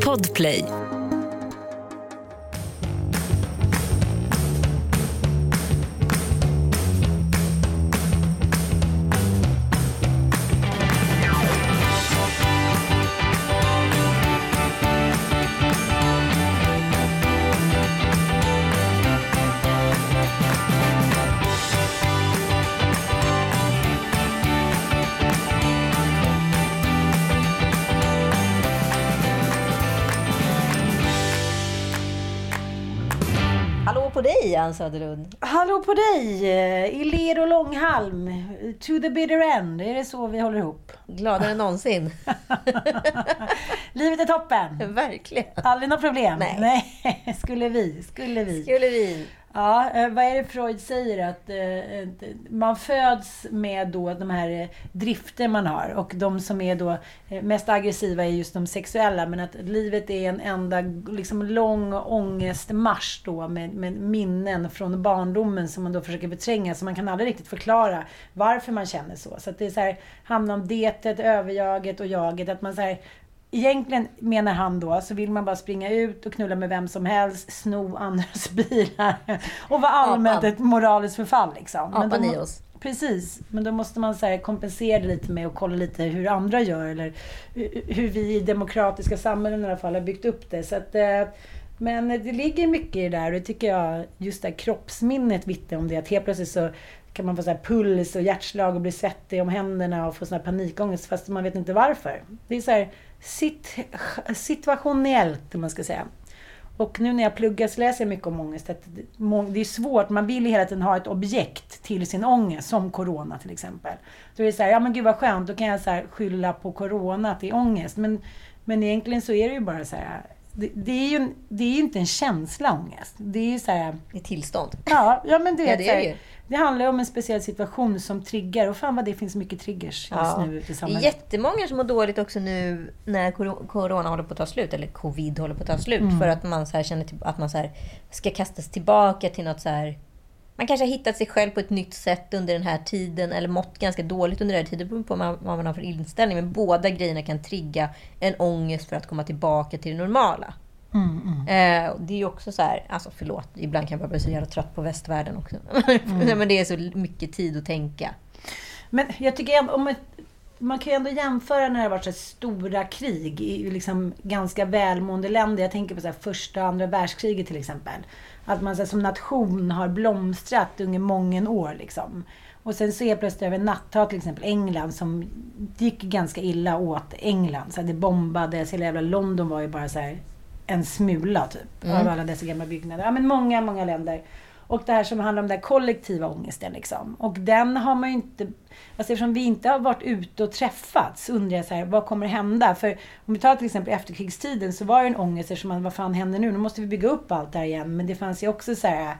Podplay. På dig Ann Söderlund. Hallå på dig! I ler och långhalm. To the bitter end. Är det så vi håller ihop? Gladare än någonsin. Livet är toppen! Verkligen. Aldrig några problem? Nej. Nej. Skulle vi? Skulle vi? Skulle vi. Ja, eh, vad är det Freud säger? Eh, att man föds med då de här eh, drifter man har. Och de som är då mest aggressiva är just de sexuella. Men att livet är en enda liksom, lång ångestmarsch då med, med minnen från barndomen som man då försöker förtränga. Så man kan aldrig riktigt förklara varför man känner så. Så att det är så här, handlar om detet, överjaget och jaget. Att man så här, Egentligen menar han då, så vill man bara springa ut och knulla med vem som helst, sno andras bilar och vara allmänt Apan. ett moraliskt förfall. Liksom. Men Apan i må- oss. Precis, men då måste man så kompensera det lite med att kolla lite hur andra gör eller hu- hur vi i demokratiska samhällen i alla fall har byggt upp det. Så att, eh, men det ligger mycket i det där och det tycker jag, just det här kroppsminnet vittnar om det. Att helt plötsligt så kan man få så puls och hjärtslag och bli svettig om händerna och få sån här panikångest fast man vet inte varför. Det är så här sit, situationellt, om man ska säga. Och nu när jag pluggar så läser jag mycket om ångest. Att det- är svårt, man vill ju hela tiden ha ett objekt till sin ångest, som Corona till exempel. Då är det så här, ja men gud vad skönt, då kan jag så här skylla på Corona att det är ångest. Men, men egentligen så är det ju bara så här, det, det är ju det är inte en känsla ångest. Det är ju så här, I tillstånd. ja, ja men du Ja, vet, det så är det ju. det handlar om en speciell situation som triggar. Och fan vad det finns mycket triggers just nu ute i Det är samhället. jättemånga som mår dåligt också nu när coro- corona håller på att ta slut, eller covid håller på att ta slut. Mm. För att man så här känner att man så här ska kastas tillbaka till något så här... Man kanske har hittat sig själv på ett nytt sätt under den här tiden, eller mått ganska dåligt under den här tiden, beroende på vad man, man har för inställning. Men båda grejerna kan trigga en ångest för att komma tillbaka till det normala. Mm, Eh, och det är ju också så här, alltså förlåt, ibland kan jag bara bli så jävla trött på västvärlden också. Mm. men det är så mycket tid att tänka. Men jag tycker om ett, man kan ju ändå jämföra när det har varit så stora krig i liksom ganska välmående länder. Jag tänker på så första och andra världskriget till exempel. Att man så här, som nation har blomstrat under många år. Liksom. Och sen så är plötsligt över en natt, till exempel England som gick ganska illa åt England. Så här, det bombades, hela jävla London var ju bara så här en smula typ. Av alla dessa gamla byggnader. Ja men många, många länder. Och det här som handlar om den kollektiva ångesten. Liksom. Och den har man ju inte... Alltså eftersom vi inte har varit ute och träffats undrar jag så här, vad kommer hända? För om vi tar till exempel efterkrigstiden så var det en ångest eftersom man, vad fan händer nu? Nu måste vi bygga upp allt det här igen. Men det fanns ju också så här,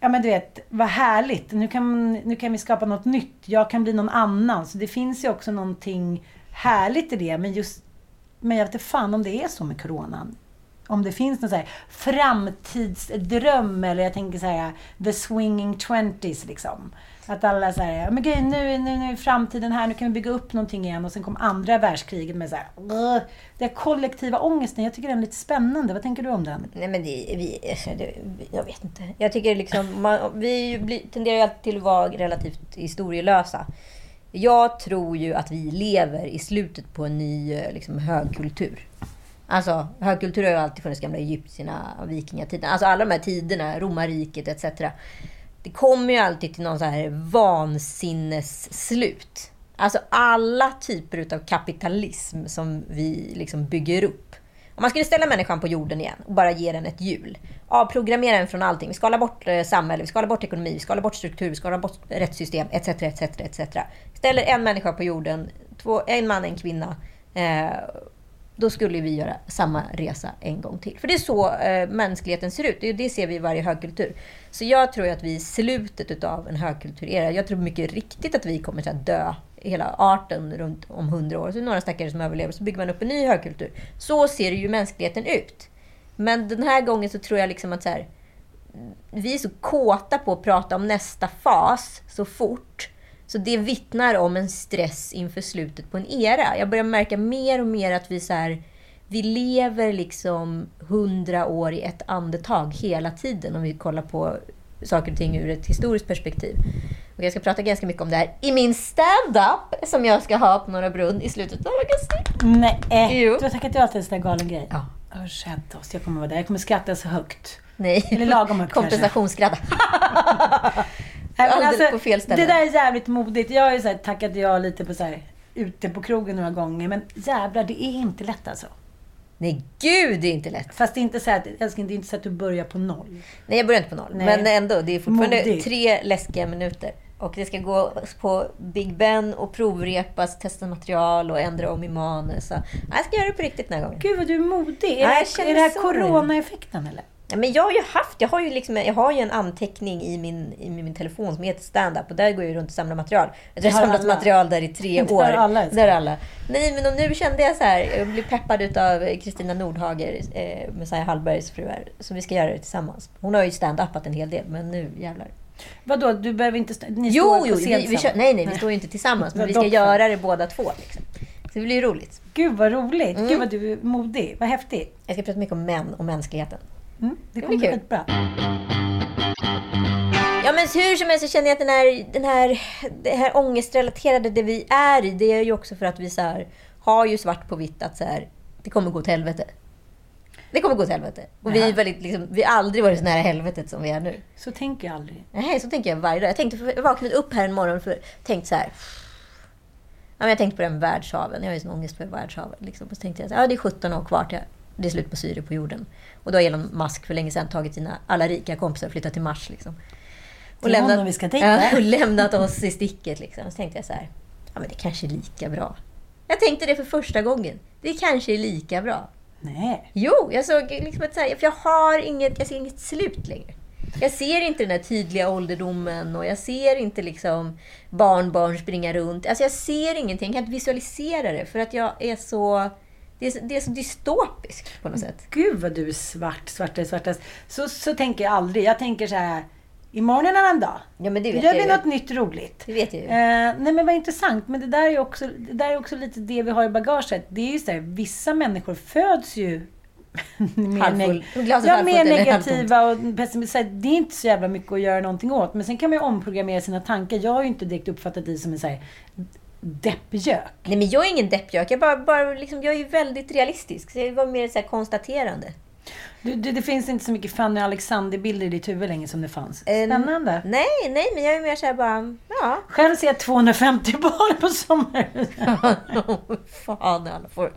ja men du vet, vad härligt. Nu kan, nu kan vi skapa något nytt. Jag kan bli någon annan. Så det finns ju också någonting härligt i det. Men just, men jag vet inte fan om det är så med coronan om det finns någon så här framtidsdröm eller jag tänker så här the swinging twenties liksom. Att alla säger men gud, nu, nu, nu är framtiden här, nu kan vi bygga upp någonting igen. Och sen kom andra världskriget med så här, "Ugh." den kollektiva ångesten. Jag tycker den är lite spännande. Vad tänker du om den? Nej men det, vi, alltså, det, jag vet inte. Jag tycker liksom, man, vi blir, tenderar ju alltid till att vara relativt historielösa. Jag tror ju att vi lever i slutet på en ny eh, liksom, högkultur. Alltså, högkultur har ju alltid funnits, gamla egyptierna, vikingatiden. Alltså alla de här tiderna, romarriket etc. Det kommer ju alltid till någon så här vansinnesslut. Alltså alla typer utav kapitalism som vi liksom bygger upp. Om man skulle ställa människan på jorden igen och bara ge den ett hjul. Avprogrammera den från allting. Vi skalar bort eh, samhälle, vi skalar bort ekonomi, vi skalar bort struktur, vi skalar bort rättssystem etc. etc, etc. Ställer en människa på jorden, två, en man, en kvinna. Eh, då skulle vi göra samma resa en gång till. För det är så eh, mänskligheten ser ut. Det, det ser vi i varje högkultur. Så jag tror att vi är i slutet av en högkulturera. Jag tror mycket riktigt att vi kommer att dö hela arten runt om hundra år. Så är det några stackare som överlever, så bygger man upp en ny högkultur. Så ser ju mänskligheten ut. Men den här gången så tror jag liksom att så här, vi är så kåta på att prata om nästa fas så fort. Så det vittnar om en stress inför slutet på en era. Jag börjar märka mer och mer att vi så här, vi lever liksom hundra år i ett andetag hela tiden om vi kollar på saker och ting ur ett historiskt perspektiv. Och jag ska prata ganska mycket om det här i min stand-up som jag ska ha på Norra Brunn i slutet av augusti. Nej, Jo. du har tackat ja till en sån där galen grej? Ja. Usch, oss. Jag kommer vara där. Jag kommer skratta så högt. Nej. Eller lagom högt. Kompensationsskrattar. Alldeles på fel ställe. Det där är jävligt modigt. Jag har ju så här, tackat ja lite på så här, ute på krogen några gånger. Men jävlar, det är inte lätt alltså. Nej, gud, det är inte lätt. Fast det är inte så att, älskling, det är inte så att du börjar på noll. Nej, jag börjar inte på noll. Nej. Men ändå, det är fortfarande Modigt. tre läskiga minuter. Och det ska gå på Big Ben och provrepas, testa material och ändra om i manus. Så jag ska göra det på riktigt den här gången. Gud vad du är modig. Är, Ja, jag det, är det här corona-effekten eller? Men jag har ju haft, jag har ju, liksom, jag har ju en anteckning i min, i min telefon som heter stand-up och där går jag ju runt och samlar material. Jag har samlat alla. material där i tre år. har alla. Där alla. Nej, men nu kände jag så här, jag blev peppad utav Kristina Nordhager, eh, Messiah Hallbergs fru här, så vi ska göra det tillsammans. Hon har ju stand-upat en hel del, men nu jävlar. Vadå, du behöver inte... Ni Jo, står jo, på scen vi, vi kör, nej, nej, vi står ju inte tillsammans, men vi ska göra det båda två. Liksom. Så det blir roligt. Gud vad roligt. Mm. Gud vad du är modig. Vad häftigt. Jag ska prata mycket om män och mänskligheten. Mm, det kommer bli kul. skitbra. Ja, men hur som helst så känner jag att den här, den här, det här ångestrelaterade, det vi är i, det är ju också för att vi så här, har ju svart på vitt att så här, det kommer gå till helvete. Det kommer gå till helvete. Och vi, är väldigt, liksom, vi har aldrig varit så nära helvetet som vi är nu. Så tänker jag aldrig. Nej, så tänker jag varje dag. Jag, tänkte, jag vaknade upp här en morgon för tänkt så här. Ja, men jag tänkte på den världshaven. Jag har ju sån ångest för världshaven. Liksom. Och så tänkte jag här, ja, det är 17 år kvar till det är slut på syre på jorden. Och då har Elon Musk för länge sedan tagit sina alla rika kompisar och flyttat till Mars. Liksom. Till honom vi ska dejta. och lämnat oss i sticket. Liksom. Så tänkte jag så här, ja men det kanske är lika bra. Jag tänkte det för första gången. Det kanske är lika bra. Nej. Jo, jag såg liksom ett så här, för jag har inget, jag ser inget slut längre. Jag ser inte den här tydliga ålderdomen och jag ser inte liksom barnbarn springa runt. Alltså jag ser ingenting, jag kan inte visualisera det för att jag är så... Det är så, det är så dystopiskt på något sätt. Gud vad du är svart, svartast, svartast. Så, så tänker jag aldrig. Jag tänker så här. Imorgon är en annan dag. Ja, men det Då vet gör jag vi något nytt roligt. Det vet jag ju. Eh, nej men vad intressant. Men det där är också, det där är också lite det vi har i bagaget. Det är ju så här, vissa människor föds ju mer, neg- ja, mer negativa och pessimistiska. Det är inte så jävla mycket att göra någonting åt. Men sen kan man ju omprogrammera sina tankar. Jag har ju inte direkt uppfattat dig som en så här deppgök. Nej men jag är ingen deppgök, jag, bara, bara liksom, jag är väldigt realistisk. Så jag var mer så konstaterande. Du, du, det finns inte så mycket Fanny Alexander-bilder i ditt huvud längre som det fanns. Eh, Spännande. Nej, nej, men jag är mer så här bara, ja. Själv ser jag 250 barn på sommaren. Fan, alla får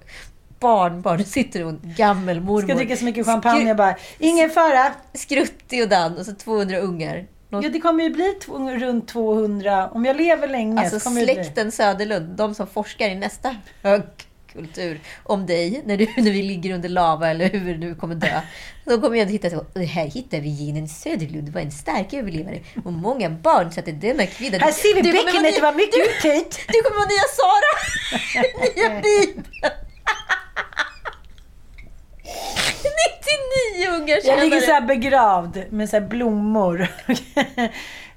barnbarn. Nu sitter hon, gammelmormor. Ska dricka så mycket champagne. Skru- bara, ingen fara. Skruttig och Dan och så 200 ungar. Någon, Ja, det kommer ju bli runt 200. Om jag lever länge alltså så kommer det bli. släkten Söderlund, de som forskar i nästa högkultur om dig, när, du, när vi ligger under lava eller hur nu kommer dö. De kommer ju ändå hitta så, "Och här hittar vi genen Söderlund, var en stark överlevare. Och många barn satte denna kvinna... Här ser vi Du bäckenet, det var mycket du, du kommer vara nya Sara! nya Bibeln! 99 ungar Jag ligger så här begravd med så blommor.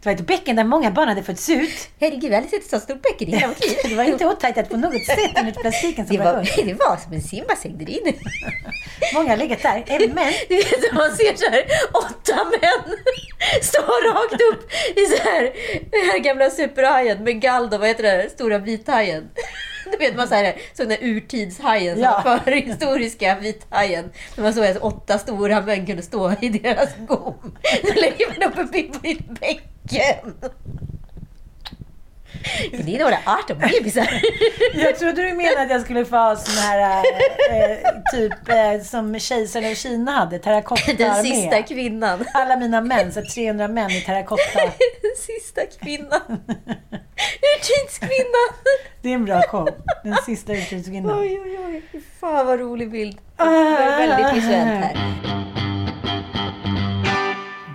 Det var ett bäcken där många barn hade fötts ut. Herregud, jag har aldrig sett ett så stort bäcken i hela mitt liv. Det var inte åttajtat på något sätt enligt plastiken som Det var var, det var som en simbassäng där inne. Många har legat där. Men Du vet, man ser så här åtta män stå rakt upp i så här, den här gamla superhajen med Galdo, vad heter det, stora vithajen. Du vet man så här, såg den där urtidshajen, Ja. förhistoriska vithajen. När man såg att åtta stora män kunde stå i deras gom. Då lägger man upp en på ett bäcken. Det är några 18 bebisar. jag trodde du menade att jag skulle få ha sån här eh, typ eh, som kejsaren av Kina hade, terrakotta Den sista kvinnan. Alla mina män, så 300 män i terrakotta. Den sista kvinnan. Urtidskvinnan. Det är en bra show. Den sista uttryckskvinnan. Oj, oj, oj. Fan vad rolig bild. Det var väldigt visuellt här.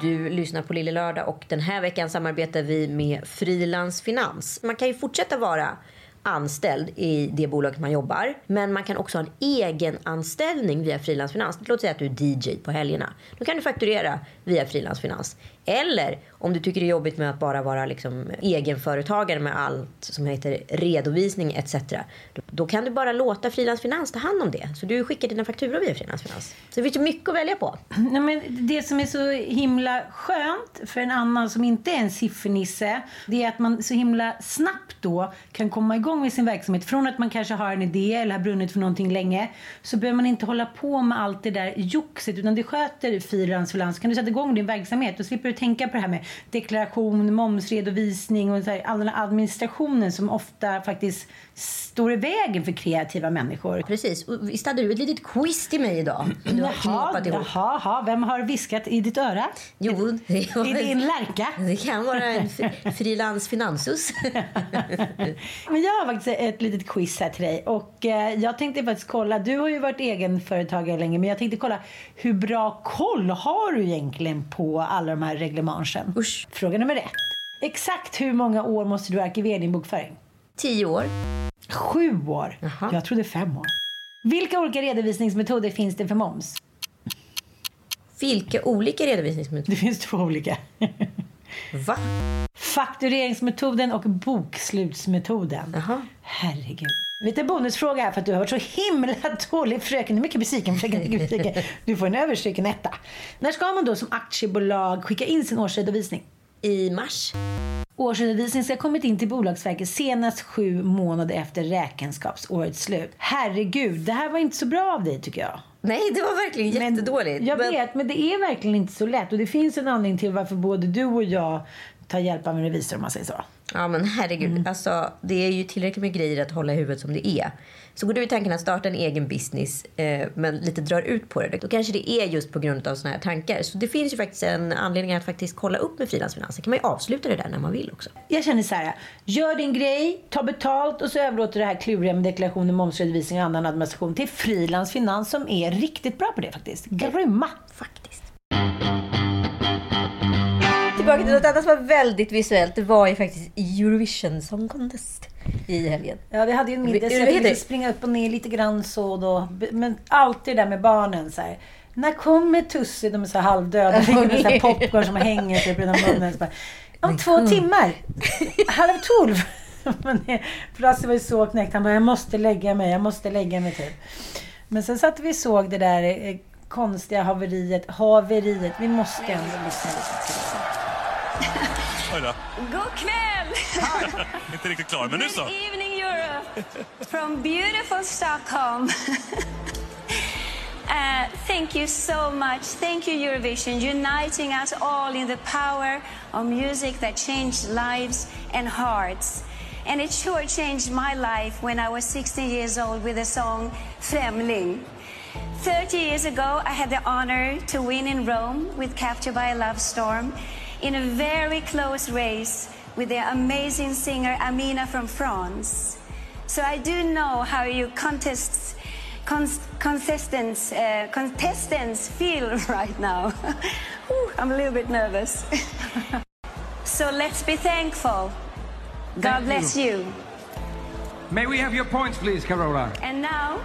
Du lyssnar på Lille Lördag och den här veckan samarbetar vi med Frilans Finans. Man kan ju fortsätta vara anställd i det bolaget man jobbar. Men man kan också ha en egen anställning via Frilans Finans. Låt säga att du är DJ på helgerna. Då kan du fakturera via Frilans Finans. Eller om du tycker det är jobbigt med att bara vara liksom egenföretagare med allt som heter redovisning etc. Då, då kan du bara låta Frilans Finans ta hand om det. Så du skickar dina fakturor via Frilans Finans. Så det finns ju mycket att välja på. Nej, men det som är så himla skönt för en annan som inte är en siffernisse, det är att man så himla snabbt då kan komma igång med sin verksamhet. Från att man kanske har en idé eller har brunnit för någonting länge, så behöver man inte hålla på med allt det där joxet, utan det sköter Frilans Finans. Kan du sätta igång din verksamhet, och slipper du tänka på det här med deklaration, momsredovisning och så här, all den här administrationen som ofta faktiskt står i vägen för kreativa människor. Precis. Och visst hade du ett litet quiz till mig idag? Du har Jaha, ihop. jaha, jaha, vem har viskat i ditt öra? Jo, det, var I din lärka? det kan vara en fri- frilans finansus. Men jag har faktiskt ett litet quiz här till dig. Och eh, jag tänkte faktiskt kolla, du har ju varit egenföretagare länge, men jag tänkte kolla hur bra koll har du egentligen på alla de här reglemangen? Usch. Fråga nummer ett. Exakt hur många år måste du arkivera din bokföring? Tio år. Sju år. Jaha. Jag trodde fem år. Vilka olika redovisningsmetoder finns det för moms? Vilka olika redovisningsmetoder? Det finns två olika. Va? Faktureringsmetoden och bokslutsmetoden. Jaha. Herregud. Lite bonusfråga här för att du har varit så himla dålig. Fröken är mycket besviken. Fröken mycket besviken. Du får en överstruken etta. När ska man då som aktiebolag skicka in sin årsredovisning? I mars? Årsredovisning ska ha kommit in till Bolagsverket senast sju månader efter räkenskapsårets slut. Herregud, det här var inte så bra av dig tycker jag. Nej, det var verkligen Men jättedåligt. Jag Men- vet, men det är verkligen inte så lätt. Och det finns en anledning till varför både du och jag tar hjälp av en revisor om man säger så. Ja men herregud, Mm. alltså, det är ju tillräckligt med grejer att hålla i huvudet som det är. Så går du i tanken att starta en egen business eh, men lite drar ut på det, då kanske det är just på grund av såna här tankar. Så det finns ju faktiskt en anledning att faktiskt kolla upp med frilansfinanser. kan man ju avsluta det där när man vill också. Jag känner så här, gör din grej, ta betalt och så överlåter det här kluriga med deklarationer, momsredovisning och annan administration till Frilans Finans som är riktigt bra på det faktiskt. Grymma! Faktiskt. Tillbaka till något annat som var väldigt visuellt. Det var ju faktiskt Eurovision Song Contest i helgen. Ja, vi hade ju en middag så jag fick springa upp och ner lite grann så då. Men alltid det där med barnen så här. När kommer Tussi? De är så halvdöda. Fick med popcorn som hänger typ genom munnen. Bara, Om två timmar. Halv tolv. Men Frasse var ju så knäckt. Han bara, jag måste lägga mig, jag måste lägga mig typ. Men sen satt vi och såg det där eh, konstiga haveriet. Haveriet. Vi måste ändå lyssna lite det. Oj då. God kväll! Inte riktigt klar, men nu så. Good evening Europe from beautiful Stockholm. Uh, thank you so much. Thank you, Eurovision, uniting us all in the power of music that changed lives and hearts. And it sure changed my life when I was 16 years old with the song Främling. 30 years ago, I had the honor to win in Rome with Captured by a Love Storm in a very close race with the amazing singer Amina from France. So I do know how you contests, con- contestants, uh, contestants feel right now. Whew, I'm a little bit nervous. so let's be thankful. God Thank bless you. you. May we have your points, please, Carola? And now,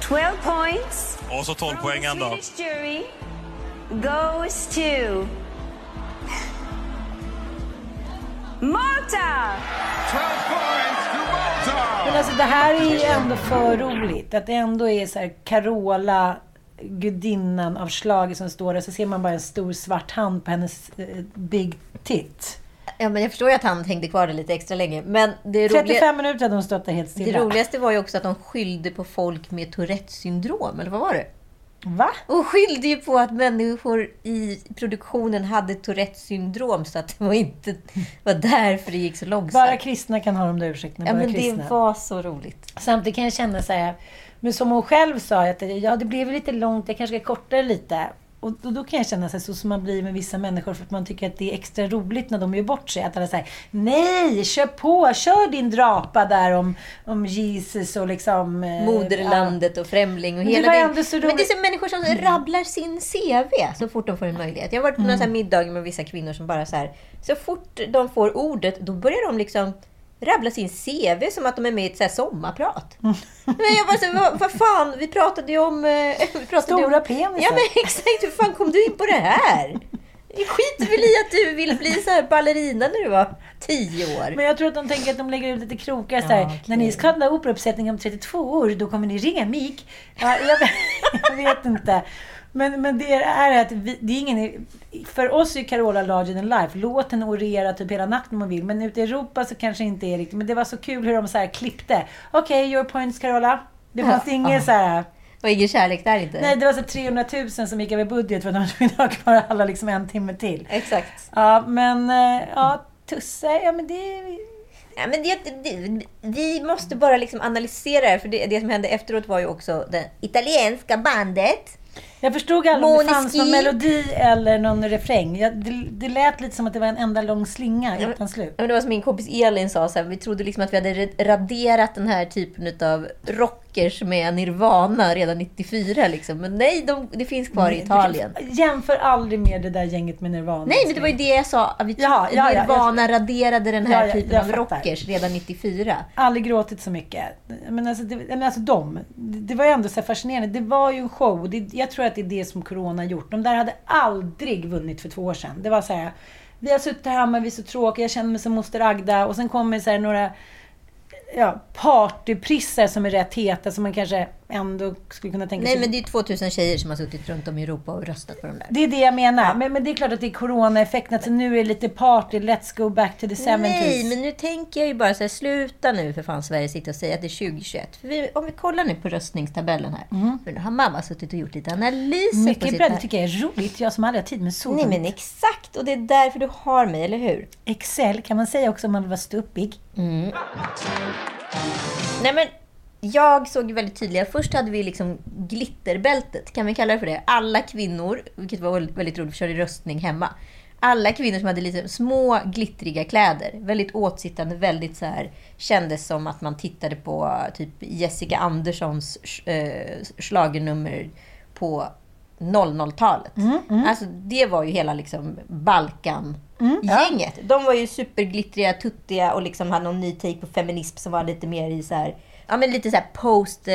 12 points. Och så 12 from poäng the ändå. Goes to Malta! 12 points to Malta! Men alltså det här är ju ändå för roligt. Att det ändå är så här Carola, gudinnan av slaget som står där. Så ser man bara en stor svart hand på hennes eh, big tit. Ja, men jag förstår ju att han hängde kvar där lite extra länge. Men det, 35 roliga, minuter hade hon stått där helt det stilla. roligaste var ju också att de skyllde på folk med Tourettes syndrom. Eller vad var det? Va? Och skyllde ju på att människor i produktionen hade Tourettes syndrom. Så att det var inte var därför det gick så långsamt. Bara kristna kan ha de där ursäkterna. ja, men kristna. det var så roligt. Samtidigt kan jag känna så här, men som hon själv sa, att ja, det blev lite långt, jag kanske ska korta det lite. Och då, då kan jag känna så, här, så som man blir med vissa människor för att man tycker att det är extra roligt när de gör bort sig. Att alla säger nej, kör på, kör din drapa där om, om Jesus och liksom... eh, Moderlandet och främling och Men det hela det. så Men det är som människor som rabblar sin CV så fort de får en möjlighet. Jag har varit på någon sån här middag med vissa kvinnor som bara så här, så fort de får ordet, då börjar de liksom rabbla sin CV som att de är med i ett så här sommarprat. Men jag bara så, vad, vad fan, vi pratade ju om... eh, Vi pratade Stora om, penisar. Ja men exakt, hur fan kom du in på det här? Det skiter väl i att du ville bli så här ballerina när du var tio år. Men jag tror att de tänker att de lägger ut lite krokar så här. Ja, okej. När ni ska ha operauppsättning om 32 år, då kommer ni ringa mig. Ja, jag, jag vet inte. Men, men det är att vi, det är ingen... För oss är Carola larger than life. Låt henne orera typ hela natten om hon vill. Men ute i Europa så kanske inte är riktigt. Men det var så kul hur de så här klippte. Okej, your points Carola. Det fanns Ja. inget så här... Och ingen kärlek där inte. Nej, det var så 300 000 som gick över budget för att de att ha kvar alla liksom en timme till. Exakt. Ja, men eh, ja, Tusse, ja men det... Ja, men det, det, vi måste bara liksom analysera det för det, det som hände efteråt var ju också det italienska bandet. Jag förstod aldrig om det fanns någon melodi eller någon refräng. Jag, det, det lät lite som att det var en enda lång slinga Ja, utan slut. Men det var som min kompis Elin sa, så här, vi trodde liksom att vi hade ra- raderat den här typen av rockers med Nirvana redan 94. Liksom. Men nej, de, det finns kvar i Italien. Jämför aldrig med det där gänget med Nirvana. Nej, men det var ju det jag sa. att Vi Ja, ja, ja, Nirvana raderade den här typen jag av rockers redan 94. Aldrig gråtit så mycket. Men alltså, det, men alltså de, det det var ju ändå så fascinerande. Det var ju en show. Det, jag tror att det är det som Corona har gjort. De där hade aldrig vunnit för två år sedan. Det var så här, vi har suttit här hemma, vi är så tråkiga, jag känner mig som moster Agda. Och sen kommer så här några ja, partyprissar som är rätt heta, som man kanske ändå skulle kunna tänka Nej, sig. men det är 2000 tjejer som har suttit runt om i Europa och röstat på de där. Det är det jag menar. Men, men det är klart att det är coronaeffekten. Alltså nu är det lite party, let's go back to the 70s. Nej, men nu tänker jag ju bara så här, sluta nu för fan Sverige sitter och säger att det är 2021. För vi, om vi kollar nu på röstningstabellen här. För nu har mamma suttit och gjort lite analyser på Mm. Mycket sitt bra, det tycker jag är roligt. Jag som aldrig har tid med sånt. Nej men exakt, och det är därför du har mig, eller hur? Excel kan man säga också om man vill vara ståuppig. Nej men, jag såg väldigt tydliga, först hade vi liksom glitterbältet, kan vi kalla det för det? Alla kvinnor, vilket var väldigt, roligt, vi körde röstning hemma. Alla kvinnor som hade lite små glittriga kläder, väldigt åtsittande, väldigt så här, kändes som att man tittade på typ Jessica Anderssons äh, schlagernummer på 00-talet. Alltså det var ju hela liksom Balkan gänget. De var ju superglittriga, tuttiga och liksom hade någon ny take på feminism som var lite mer i så här, ja men lite så här post eh,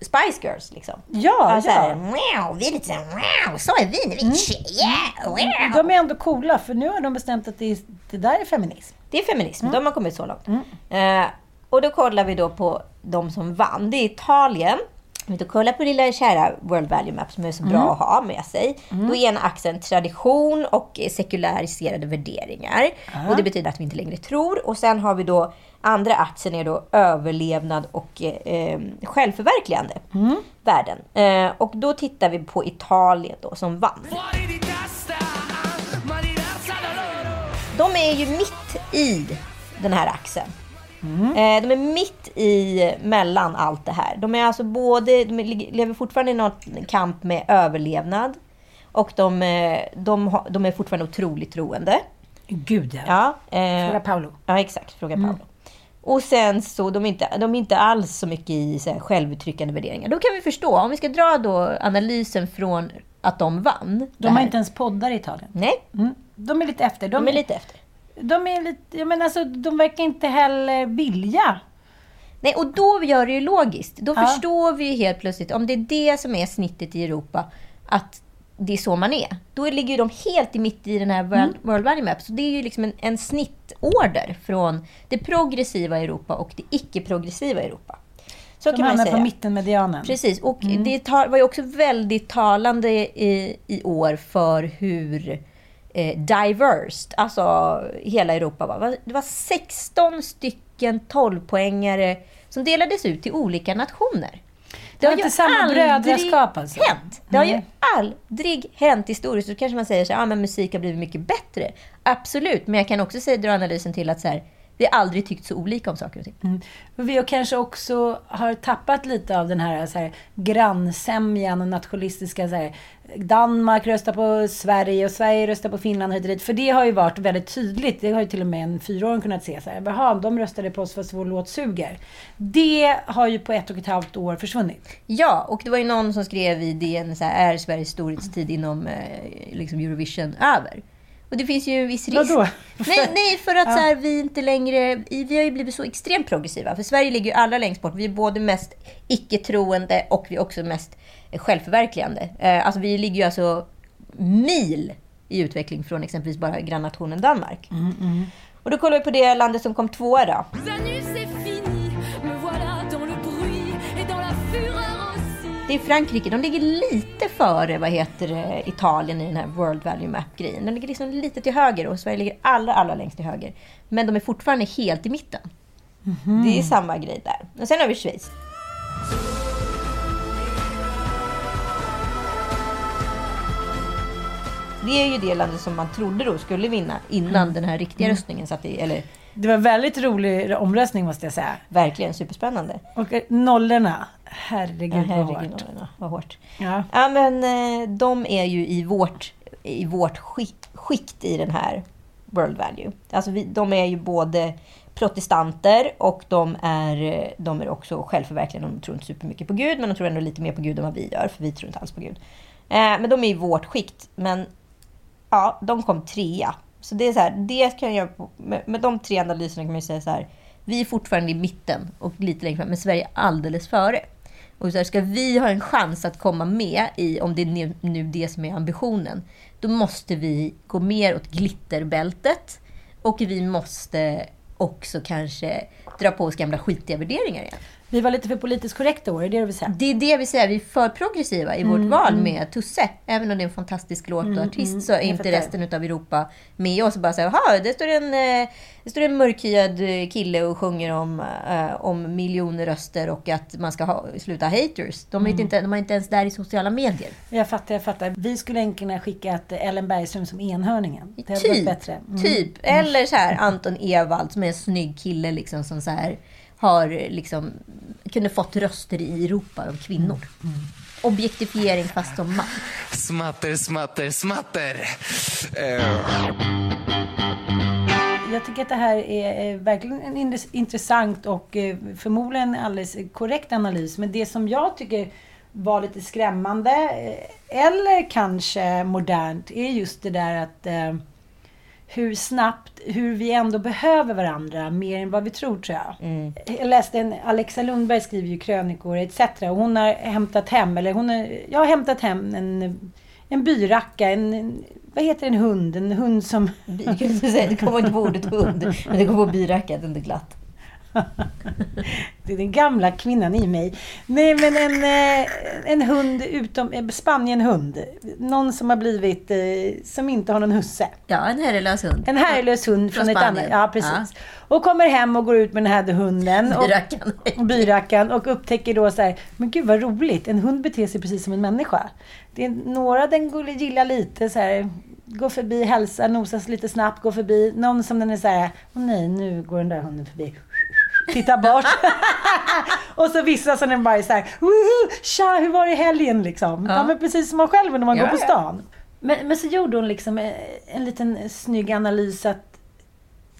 Spice Girls liksom. Ja, Ja, så här, ja. wow, vi är lite så här, wow, så är vi när vi är tjejer. Wow. De är ändå coola, för nu har de bestämt att det, är, det där är feminism. Det är feminism, de har kommit så långt. Eh, och då kollar vi då på de som vann. Det är Italien. Om vi då kollar på lilla kära World Value Map som är så bra att ha med sig. Då är ena axeln tradition och sekulariserade värderingar. Och det betyder att vi inte längre tror. Och sen har vi då andra axeln är då överlevnad och eh, självförverkligande värden. Eh, och då tittar vi på Italien då som vann. De är ju mitt i den här axeln. Eh, De är mitt i mellan allt det här. De är alltså både, de lever fortfarande i någon kamp med överlevnad. Och de, eh, de, de är fortfarande otroligt troende. Gud ja. Ja, eh, Fråga Paolo. ja exakt. Fråga Paolo. Och sen så, de är inte, de är inte alls så mycket i så här, självuttryckande värderingar. Då kan vi förstå, om vi ska dra då analysen från att de vann. De har inte ens poddar i Italien. Nej, Mm. De är lite efter. de är lite efter. De är lite... Jag menar alltså, de verkar inte heller vilja. Nej, och då gör det ju logiskt. Då Ja. förstår vi ju helt plötsligt, om det är det som är snittet i Europa, att det är så man är. Då ligger de helt i mitt i den här World, World Value Map. Så det är ju liksom en, en order från det progressiva Europa och det icke-progressiva Europa. Så De kan man säga. på mittenmedianen. Precis, och det tar, var ju också väldigt talande i, i år för hur eh, diversed, alltså hela Europa var. Det var 16 stycken 12-poängare som delades ut till olika nationer. Det var inte samma brödraskap alltså? hänt. Det har ju aldrig hänt historiskt. Så kanske man säger så här, ah, men musik har blivit mycket bättre. Absolut, men jag kan också säga, dra analysen till att så här, vi har aldrig tyckt så olika om saker och ting. Mm. Och Vi har kanske också har tappat lite av den här, så här grannsämjan och nationalistiska så här, Danmark röstar på Sverige och Sverige röstar på Finland hit och dit. För det har ju varit väldigt tydligt. Det har ju till och med en fyraåring kunnat se. Så här, Jaha, de röstade på oss för att vår låt suger. Det har ju på ett och ett halvt år försvunnit. Ja, och det var ju någon som skrev i DN, så här, är Sveriges storhetstid inom eh, liksom Eurovision över? Och det finns ju en viss risk. Vadå? Nej, nej, för att så här, vi inte längre... Vi har ju blivit så extremt progressiva. För Sverige ligger ju allra längst bort. Vi är både mest icke-troende och vi är också mest självförverkligande. Eh, alltså vi ligger ju alltså mil i utveckling från exempelvis bara grannnationen Danmark. Och då kollar vi på det landet som kom tvåa då. Det är Frankrike. De ligger lite före vad heter det, Italien i den här World Value Map-grejen. De ligger liksom lite till höger och Sverige ligger allra, allra längst till höger. Men de är fortfarande helt i mitten. Det är samma grej där. Och sen har vi Schweiz. Det är ju det landet som man trodde då skulle vinna innan den här riktiga röstningen satt i. Eller Det var en väldigt rolig omröstning måste jag säga. verkligen superspännande. Och eh, nollorna. Herregud, Ja, vad herregud, hårt. vad- vad hårt. Ja. Ja, men eh, de är ju i vårt, i vårt skikt, skikt i den här World Value. Alltså vi, de är ju både protestanter och de är, eh, de är också självförverkligande. De tror inte supermycket på Gud, men de tror ändå lite mer på Gud än vad vi gör, för vi tror inte alls på Gud. Eh, men de är i vårt skikt. Men ja, de kom trea. Så det är så här, det kan jag, med, med de tre analyserna kan man ju säga så här. Vi är fortfarande i mitten och lite längre fram, men Sverige är alldeles före. Och så här, ska vi ha en chans att komma med i, om det är nu, det som är ambitionen, då måste vi gå mer åt glitterbältet och vi måste också kanske dra på oss gamla skitiga värderingar igen. Vi var lite för politiskt korrekta år, är det det du vill säga? Det är det vi säger, vi är för progressiva i vårt val med Tusse. Även om det är en fantastisk låt och artist så är inte resten av Europa med oss. Och bara säger, jaha, det står en, eh, det står en mörkhyad eh, kille och sjunger om, eh, om miljoner röster och att man ska ha, sluta haters. De är, inte, inte, de är inte ens där i sociala medier. Jag fattar, jag fattar. Vi skulle egentligen ha skickat Ellen Bergström som enhörningen. Det Typ. bättre. Mm. typ. Eller så här, Anton Ewald som är en snygg kille liksom, som så här, har liksom, kunde fått röster i Europa av kvinnor. Mm. Objektifiering fast som man. Smatter, smatter, smatter. Eh, Jag tycker att det här är eh, verkligen en in- intressant och eh, förmodligen en alldeles korrekt analys. Men det som jag tycker var lite skrämmande, eh, eller kanske modernt, är just det där att eh, hur snabbt, hur vi ändå behöver varandra mer än vad vi tror tror jag. Jag läste en, Alexa Lundberg skriver ju krönikor etc. Och hon har hämtat hem, eller hon har, jag har hämtat hem en, en byracka, en, en, vad heter en hund? En hund som... Det kommer inte på ordet hund, men det kommer på byracka, det är inte glatt. Det är den gamla kvinnan i mig. Nej, men en, eh, en hund utom... eh, Spanienhund. Någon som har blivit... eh, Som inte har någon husse. Ja, en herrelös hund. En herrelös hund från, Från ett annat... Ja, precis. Och kommer hem och går ut med den här hunden. Och, Byrackan. byrackan. Och upptäcker då så här, men gud vad roligt. En hund beter sig precis som en människa. Det är några den gillar lite så här, går förbi, hälsar, nosas lite snabbt, går förbi. Någon som den är så här, åh nej, nu går den där hunden förbi. Tittar bort. och så vissa som den bara är så här, tja, hur var det i helgen liksom? Ja, Ja. men precis som man själv när man Ja, går på ja. stan. Men, men så gjorde hon liksom eh, en liten snygg analys att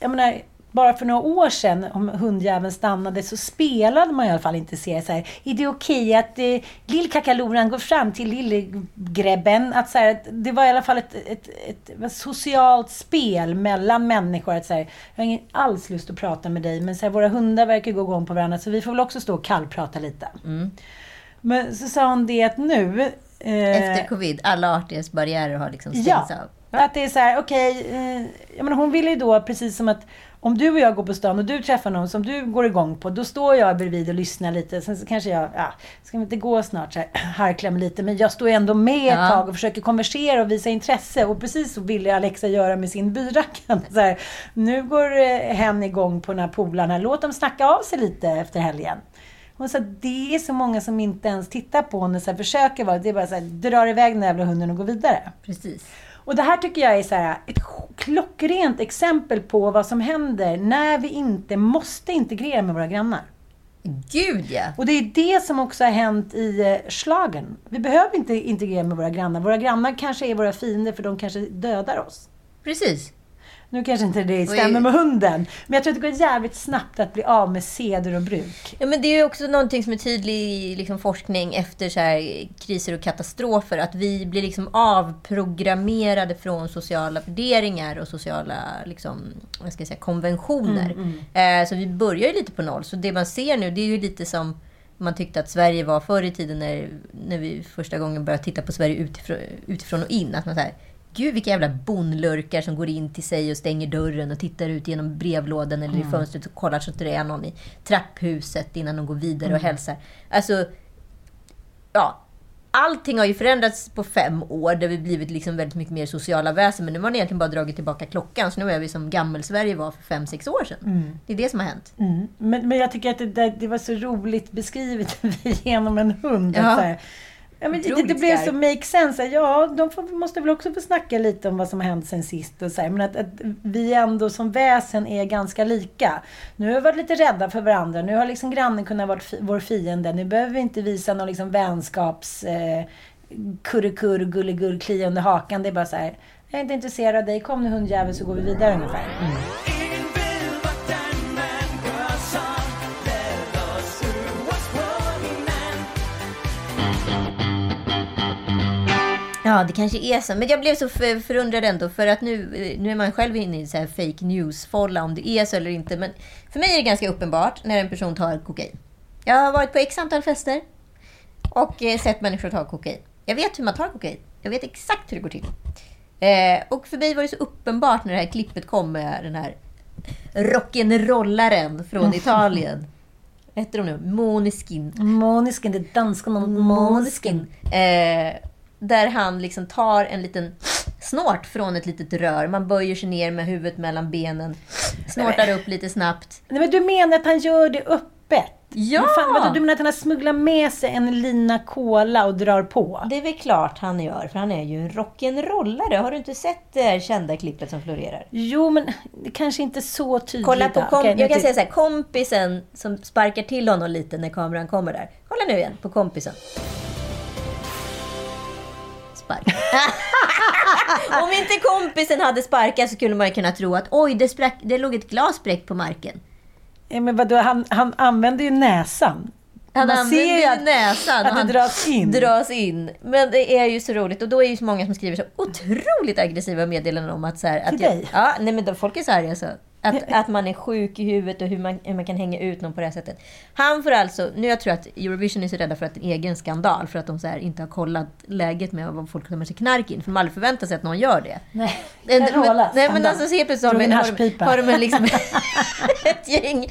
jag menar, bara för några år sedan, om hundjäveln stannade, så spelade man i alla fall inte se så här. Är det okej att eh, lillkakaloran går fram till lillegrebben? Att, så här, det var i alla fall ett, ett, ett, ett socialt spel mellan människor. Att, så här, jag har ingen alls lust att prata med dig, men så här, våra hundar verkar gå igång på varandra, så vi får väl också stå och kallprata lite. Men så sa hon det att nu... eh, Efter covid, alla artighetsbarriärer har liksom stängts Ja. av. Att det är så här, okej, eh, jag menar, hon vill ju då, precis som att om du och jag går på stan och du träffar någon som du går igång på, då står jag bredvid och lyssnar lite. Sen så kanske jag, ja, ska vi inte gå snart så här, harkla mig lite, men jag står ändå med ett Ja. tag och försöker konversera och visa intresse. Och precis så ville Alexa göra med sin byracka. Så här, nu går eh, hen igång på den här polaren här, låt dem snacka av sig lite efter helgen. Hon sa det är så många som inte ens tittar på henne, så här, försöker vara, det är bara så här, drar iväg den där jävla hunden och går vidare. Precis. Och det här tycker jag är så här, ett klockrent exempel på vad som händer när vi inte måste integrera med våra grannar. Gud ja! Och det är det som också har hänt i eh, schlagern. Vi behöver inte integrera med våra grannar. Våra grannar kanske är våra fiender för de kanske dödar oss. Precis. Nu kanske inte det stämmer med hunden. Men jag tror att det går jävligt snabbt att bli av med seder och bruk. Ja, men det är ju också någonting som är tydlig i liksom, forskning efter så här, kriser och katastrofer. Att vi blir liksom avprogrammerade från sociala värderingar och sociala liksom, vad ska jag säga, konventioner. Eh, så vi börjar ju lite på noll. Så det man ser nu, det är ju lite som man tyckte att Sverige var förr i tiden när, när vi första gången började titta på Sverige utifrån, utifrån och in. Att man säger Gud vilka jävla bonlurkar som går in till sig och stänger dörren och tittar ut genom brevlådan eller i fönstret och kollar så att det är någon i trapphuset innan de går vidare och hälsar. Alltså, ja. Allting har ju förändrats på fem år där vi blivit liksom väldigt mycket mer sociala väsen. Men nu har man egentligen bara dragit tillbaka klockan. Så nu är vi som gammel-Sverige var för fem, sex år sedan. Det är det som har hänt. Mm. Men, men jag tycker att det, där- det var så roligt beskrivet genom en hund. Ja. Ja, men det, det blev så make sense. Ja, de får, måste väl också få snacka lite om vad som har hänt sen sist. Och så här, men att, att vi ändå som väsen är ganska lika. Nu har vi varit lite rädda för varandra. Nu har liksom grannen kunnat vara vår fiende. Nu behöver vi inte visa någon liksom vänskaps... Eh, kurrekurr, gulligull, klia under hakan. Det är bara så här. Jag är inte intresserad av dig. Kom nu hundjävel så går vi vidare ungefär. Ja, det kanske är så. Men jag blev så för, förundrad ändå. För att nu, nu är man själv inne i så här fake news-folla om det är så eller inte. Men för mig är det ganska uppenbart när en person tar kokain. Jag har varit på x antal fester och eh, sett människor ta kokain. Jag vet hur man tar kokain. Jag vet exakt hur det går till. Eh, och för mig var det så uppenbart när det här klippet kom med den här rock'n'rollaren från Italien. Vad heter de nu? Måneskin. Måneskin, det danska Måneskin. Eh, där han liksom tar en liten snort från ett litet rör. Man böjer sig ner med huvudet mellan benen. Snortar upp lite snabbt. Nej, men du menar att han gör det öppet? Ja! Men fan, vadå, du menar att han har smugglat med sig en lina cola och drar på? Det är väl klart han gör, för han är ju en rock'n'rollare. Har du inte sett det här kända klippet som florerar? Jo, men det kanske inte så tydligt. Kolla på kom- nu jag kan säga så här, kompisen som sparkar till honom lite när kameran kommer där. Kolla nu igen på kompisen. Spark. Om inte kompisen hade sparkat så skulle man ju kunna tro att oj, det, sprack, det låg ett glas spräckt på marken. Ja, men vadå, han, han använder ju näsan. Han Man använder ju att- näsan. att det dras in. Dras in. Men det är ju så roligt. Och då är ju så många som skriver så otroligt aggressiva meddelanden om att... Så här, att Till jag, dig? Ja, nej men folk är så arga så. Att, att man är sjuk i huvudet och hur man, hur man kan hänga ut någon på det här sättet. Han får alltså... Nu jag tror att Eurovision är så rädda för att en egen skandal. För att de så här, inte har kollat läget med vad folk tar med sig knark in. För de aldrig förväntar sig att någon gör det. Nej, Carola, nej, men alltså så helt plötsligt har de, en har de, haschpipa. har de en liksom, ett gäng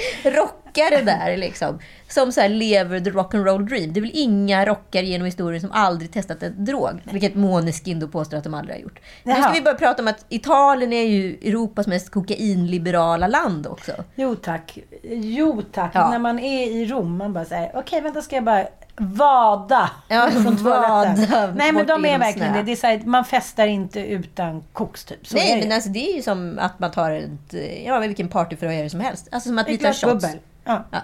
rockare där liksom. Som så här lever the rock and roll dream. Det är väl inga rockare genom historien som aldrig testat en drog. Vilket Måneskin då påstår att de aldrig har gjort. Nu ska Jaha. vi bara prata om att Italien är ju Europas mest kokainliberala land också. Jo tack. Jo tack. Ja. När man är i Rom, man bara säger okej vänta ska jag bara vada Ja, vada Nej men de är verkligen det. det är så här, man festar inte utan koks typ. Så Nej, men alltså det är ju som att man tar ett, ja, vilken partyförhöjare som helst. Alltså som att vi tar shots. bubbel. Ja. Ja.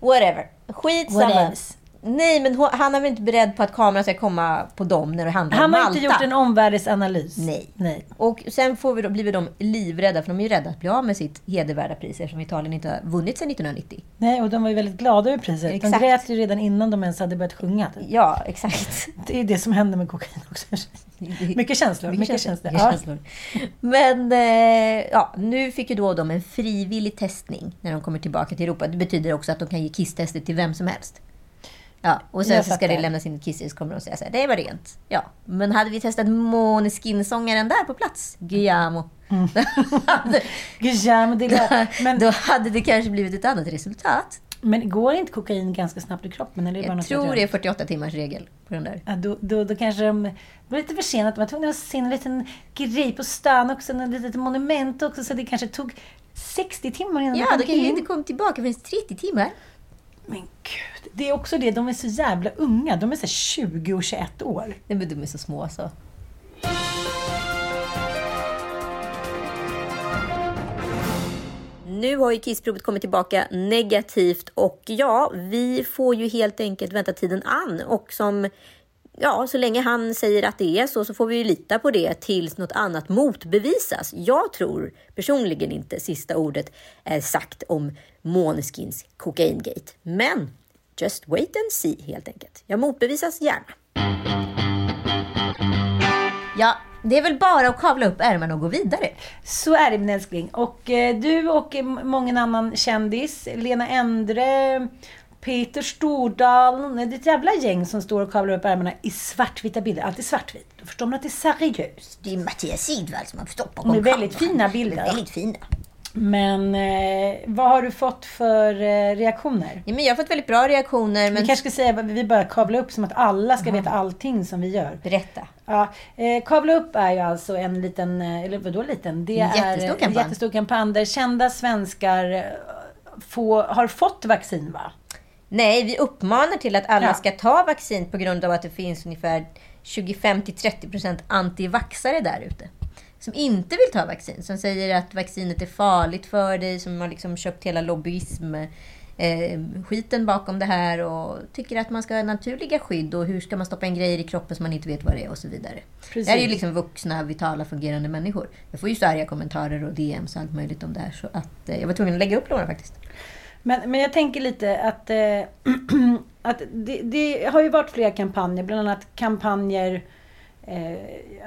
Whatever. Skitsamma. Whatevs. Nej, men han är väl inte beredd på att kameran ska komma på dem när det handlar Han om har Malta. inte gjort en omvärldsanalys. Nej. Nej. Och sen får vi då, blir vi de livrädda, för de är ju rädda att bli av med sitt hedervärda pris eftersom Italien inte har vunnit sedan 1990. Nej, och de var ju väldigt glada över priset. Exakt. De grät ju redan innan de ens hade börjat sjunga. typ. Ja, exakt. Det är det som händer med kokain också. Mycket känslor. Mycket, känslor. mycket Ja. känslor. Men eh, ja, nu fick ju då de en frivillig testning när de kommer tillbaka till Europa. Det betyder också att de kan ge kisstester till vem som helst. Ja, och sen så ska det lämnas in ett så kommer de säga så här, det var rent. Ja, men hade vi testat Måneskin-sångaren där på plats, Guillermo, Mm. Guillermo de la... Men, då hade det kanske blivit ett annat resultat. Men går inte kokain ganska snabbt i kroppen? Eller är det bara Jag tror det är 48 timmars regel på den där. Ja, då, då, då kanske de var lite för sent. De var tvungna att se en liten grej på stan också, en litet monument också, så det kanske tog 60 timmar innan Ja, de då kom kan ju in. inte komma tillbaka förrän 30 timmar. Men gud, det är också det. De är så jävla unga. De är så här 20 och 21 år. Nej, men de är så små så. Nu har ju kissprovet kommit tillbaka negativt och ja, vi får ju helt enkelt vänta tiden an och som Ja, så länge han säger att det är så, så får vi ju lita på det tills något annat motbevisas. Jag tror personligen inte sista ordet är sagt om Måneskins kokaingate, Men just wait and see helt enkelt. Jag motbevisas gärna. Ja, det är väl bara att kavla upp ärmarna och gå vidare. Så är det min älskling. Och eh, du och många annan kändis, Lena Endre, Peter Stordalen, det är ett jävla gäng som står och kavlar upp ärmarna i svartvita bilder. Alltid svartvitt. Då förstår man att det är seriöst. Det är Mattias Sidvall som har stått De är väldigt fina bilder. Väldigt fina. Men eh, vad har du fått för eh, reaktioner? Ja, men jag har fått väldigt bra reaktioner. Vi Men kanske ska säga att vi bara kavla upp som att alla ska veta allting som vi gör. berätta. Ja, eh, Kavla upp är ju alltså en liten, eh, eller vadå liten? Det En är jättestor en kampanj. jättestor kampanj där kända svenskar eh, få, har fått vaccin va? Nej, vi uppmanar till att alla Ja. ska ta vaccin på grund av att det finns ungefär 25-30% antivaxare där ute. Som inte vill ta vaccin. Som säger att vaccinet är farligt för dig. Som har liksom köpt hela lobbyism eh, skiten bakom det här och tycker att man ska ha naturliga skydd och hur ska man stoppa in grejer i kroppen som man inte vet vad det är och så vidare. Precis. Det här är ju liksom vuxna, vitala, fungerande människor. Jag får ju så arga kommentarer och DMs och allt möjligt om det här så att eh, jag var tvungen att lägga upp några faktiskt. Men, men jag tänker lite att, eh, att det, det har ju varit flera kampanjer, bland annat kampanjer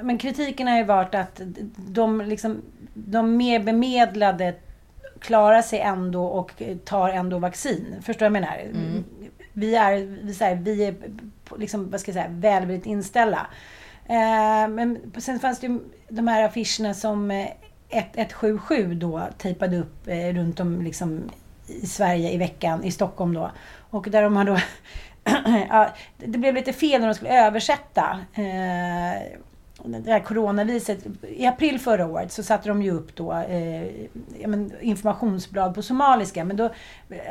men kritiken har ju varit att de, liksom, de mer bemedlade klarar sig ändå och tar ändå vaccin. Förstår du vad jag menar? Vi är, vi, så här, vi är liksom, vad ska jag säga, välvilligt inställda. Eh, men sen fanns det ju de här affischerna som eh, 1177 då tejpade upp eh, runt om liksom i Sverige i veckan, i Stockholm då. Och där de har då... det blev lite fel när de skulle översätta eh, det här coronaviruset. I april förra året så satte de ju upp då eh, informationsblad på somaliska. Men då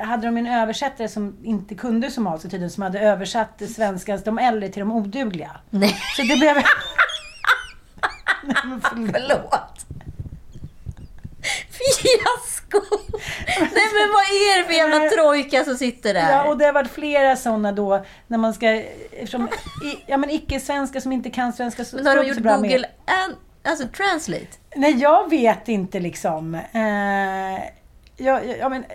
hade de en översättare som inte kunde somaliska tydligen, som hade översatt svenskans de äldre till de odugliga. Nej, Så det blev... Nej, men förlåt. förlåt. Fiasko! Nej men vad är det för jävla trojka som sitter där? Ja, och det har varit flera sådana då, när man ska... Eftersom, i, ja, men icke-svenskar som inte kan svenska så men har de gjort med- Google and, alltså translate? Nej, jag vet inte liksom. Eh, jag, jag, ja, men,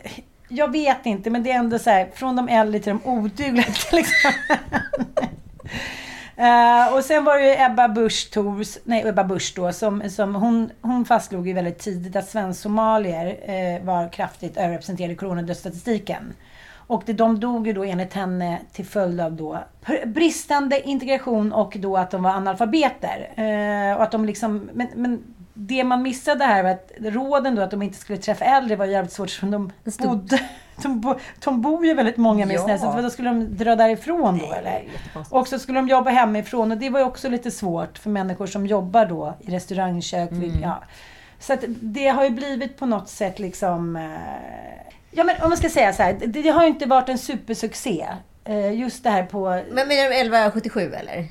jag vet inte, men det är ändå så här, från de äldre till de odugliga till exempel. Eh, och sen var det ju Ebba Busch Thors, nej Ebba Busch då, som, som hon, hon fastslog ju väldigt tidigt att svensk-somalier eh, var kraftigt överrepresenterade i coronadödsstatistiken. Och det, de dog ju då enligt henne till följd av då bristande integration och då att de var analfabeter. Eh, och att de liksom, men, men det man missade här var att råden då att de inte skulle träffa äldre var jävligt svårt för de bodde, de, bo, de bor ju väldigt många med Ja. snö, så då skulle de dra därifrån då eller? Och så skulle de jobba hemifrån och det var ju också lite svårt för människor som jobbar då i restaurangkök. Ja. Så att det har ju blivit på något sätt liksom... eh, Ja men om man ska säga så här, det, det har ju inte varit en supersuccé. eh, Just det här på... Men menar du 1177 eller?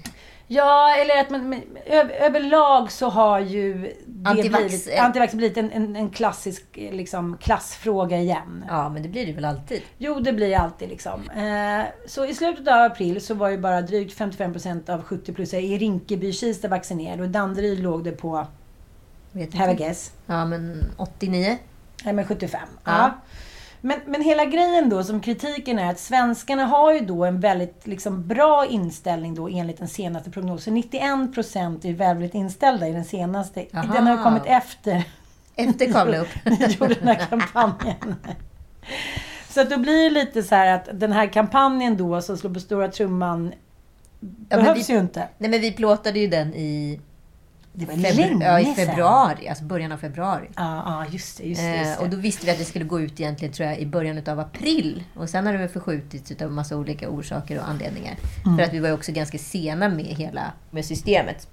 Ja, eller att man, ö- överlag så har ju Antivax- blivit, antivax blivit en, en, en klassisk eh, liksom, klassfråga igen. Ja, men det blir det väl alltid. Jo, det blir alltid liksom. Eh, så i slutet av april så var ju bara drygt 55% av 70-plussare i Rinkeby-Kista vaccinerade och i Danderyd låg det på, Vet have a guess, Ja, men 89? nej men 75. Ja. Ja. Men, men hela grejen då som kritiken är att svenskarna har ju då en väldigt liksom, bra inställning då enligt den senaste prognosen. 91% är väldigt inställda i den senaste. Aha. Den har kommit efter Efter kavla upp. ni gjorde den här kampanjen. Så att då blir det lite så här att den här kampanjen då som slår på stora trumman men behövs vi- ju inte. Nej, men vi plåtade ju den i, Det var länge ja, i sedan. februari, alltså början av februari. Ja, ja, just det. Just det, just Eh, det. och då visste vi att det skulle gå ut egentligen tror jag, i början av april. Och sen har det väl förskjutits av massa olika orsaker och anledningar. Mm. För att vi var ju också ganska sena med hela med systemet.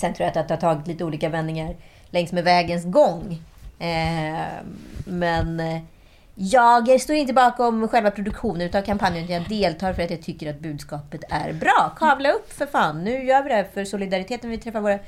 Sen tror jag att det har tagit lite olika vändningar längs med vägens gång. Eh, men jag står inte bakom själva produktionen av kampanjen. Jag deltar för att jag tycker att budskapet är bra. Kavla upp för fan. Nu gör vi det här för solidariteten. Vi träffar våra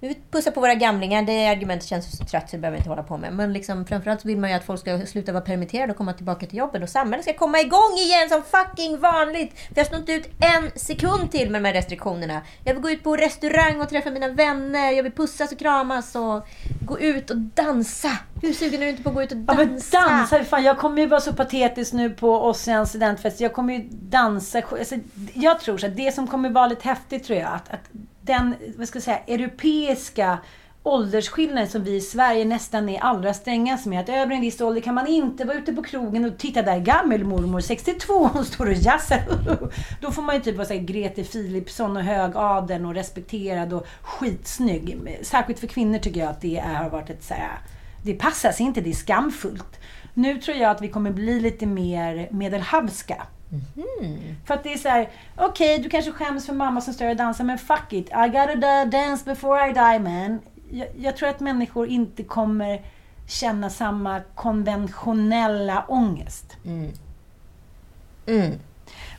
vi vill pussa på våra gamlingar. Det argumentet känns så trött så det behöver vi inte hålla på med. Men liksom, framförallt vill man ju att folk ska sluta vara permitterade och komma tillbaka till jobben. Och samhället ska komma igång igen som fucking vanligt. För jag står inte ut en sekund till med de här restriktionerna. Jag vill gå ut på restaurang och träffa mina vänner. Jag vill pussas och kramas och gå ut och dansa. Hur sugen är du inte på att gå ut och Ja, dansa? men dansa, fan, jag kommer ju vara så patetisk nu på Ossians studentfest. Jag kommer ju dansa. Alltså, jag tror så att det som kommer vara lite häftigt tror jag, att, att den, vad ska jag säga, europeiska åldersskillnaden som vi i Sverige nästan är allra strängast med. Att över en viss ålder kan man inte vara ute på krogen och titta där gammelmormor 62 hon står och jazzar. Då får man ju typ vara såhär, Grete Philipsson och högadeln och respekterad och skitsnygg. Särskilt för kvinnor tycker jag att det är, har varit ett såhär, det passar sig inte, det är skamfullt. Nu tror jag att vi kommer bli lite mer medelhavska. För att det är så här, okej du kanske skäms för mamma som står och dansar, men fuck it. I gotta da- dance before I die man. Jag, jag tror att människor inte kommer känna samma konventionella ångest. Mm.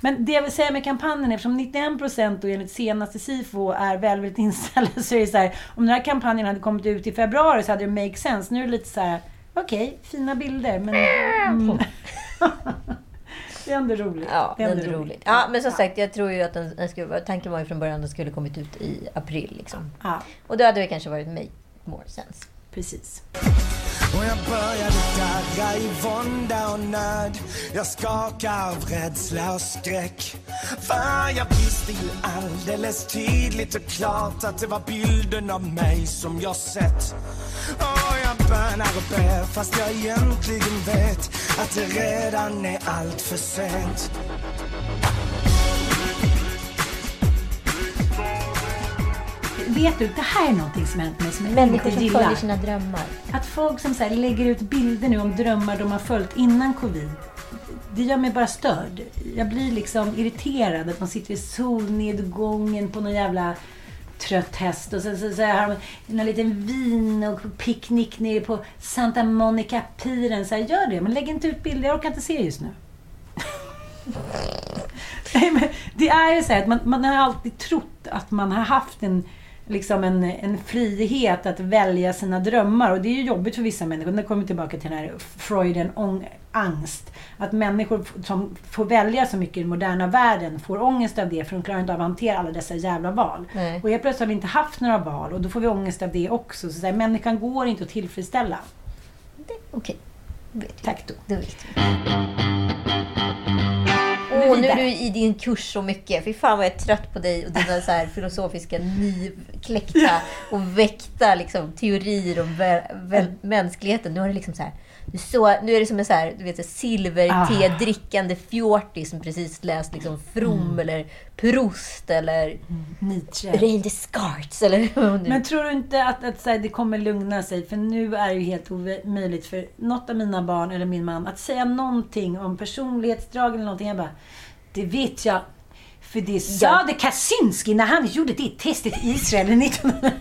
Men det jag vill säga med kampanjen, eftersom 91% och enligt senaste SIFO är välvilligt inställda, så är det så här, om den här kampanjen hade kommit ut i februari så hade det make sense. Nu är det lite så här, okej, fina bilder, men... Mm. det är ändå roligt. Ja, det är ändå ändå roligt. Ja, men som sagt, jag tror ju att den, den skulle, tanken var ju från början att den skulle kommit ut i april. Liksom. Ja, Och då hade det kanske varit make more sense. precis. Och jag började darra i vånda och nöd Jag skakar av rädsla och skräck För jag visste ju alldeles tydligt och klart Att det var bilden av mig som jag sett jag bönar och ber fast jag egentligen vet Att det redan är allt för sent Vet du, det här är någonting som hänt mig som jag Människor inte som gillar. följer sina drömmar. Att folk som så här lägger ut bilder nu om drömmar de har följt innan covid. Det gör mig bara störd. Jag blir liksom irriterad att man sitter i solnedgången på någon jävla trött häst och sen så, så har de en liten vin och picknick nere på Santa Monica-piren. Så här, gör det, men lägg inte ut bilder. Jag orkar inte se just nu. Nej, men det är ju så här att man, man har alltid trott att man har haft en, liksom en, en frihet att välja sina drömmar. Och det är ju jobbigt för vissa människor. Nu kommer vi tillbaka till den här Freuden ång, angst. Att människor som får välja så mycket i den moderna världen får ångest av det för de klarar inte av att hantera alla dessa jävla val. Nej. Och helt plötsligt har vi inte haft några val och då får vi ångest av det också. Så, så här, människan går inte att tillfredsställa. Okej, vi. Tack då. Det vet vi. Åh, nu är du i din kurs så mycket. Fy fan vad jag är trött på dig och dina så här filosofiska nykläckta och väckta liksom, teorier om mänskligheten. Nu har det liksom så här, så, nu är det som en så här, du vet, silverte-drickande fjortis som precis läst liksom From eller Proust eller Nietzsche. Reine Descartes eller. Men tror du inte att, att här, det kommer lugna sig? För nu är det ju helt omöjligt för något av mina barn eller min man att säga någonting om personlighetsdrag eller någonting. Jag bara, det vet jag. För det sa Ja. det Kaczynski när han gjorde det testet i Israel 1900.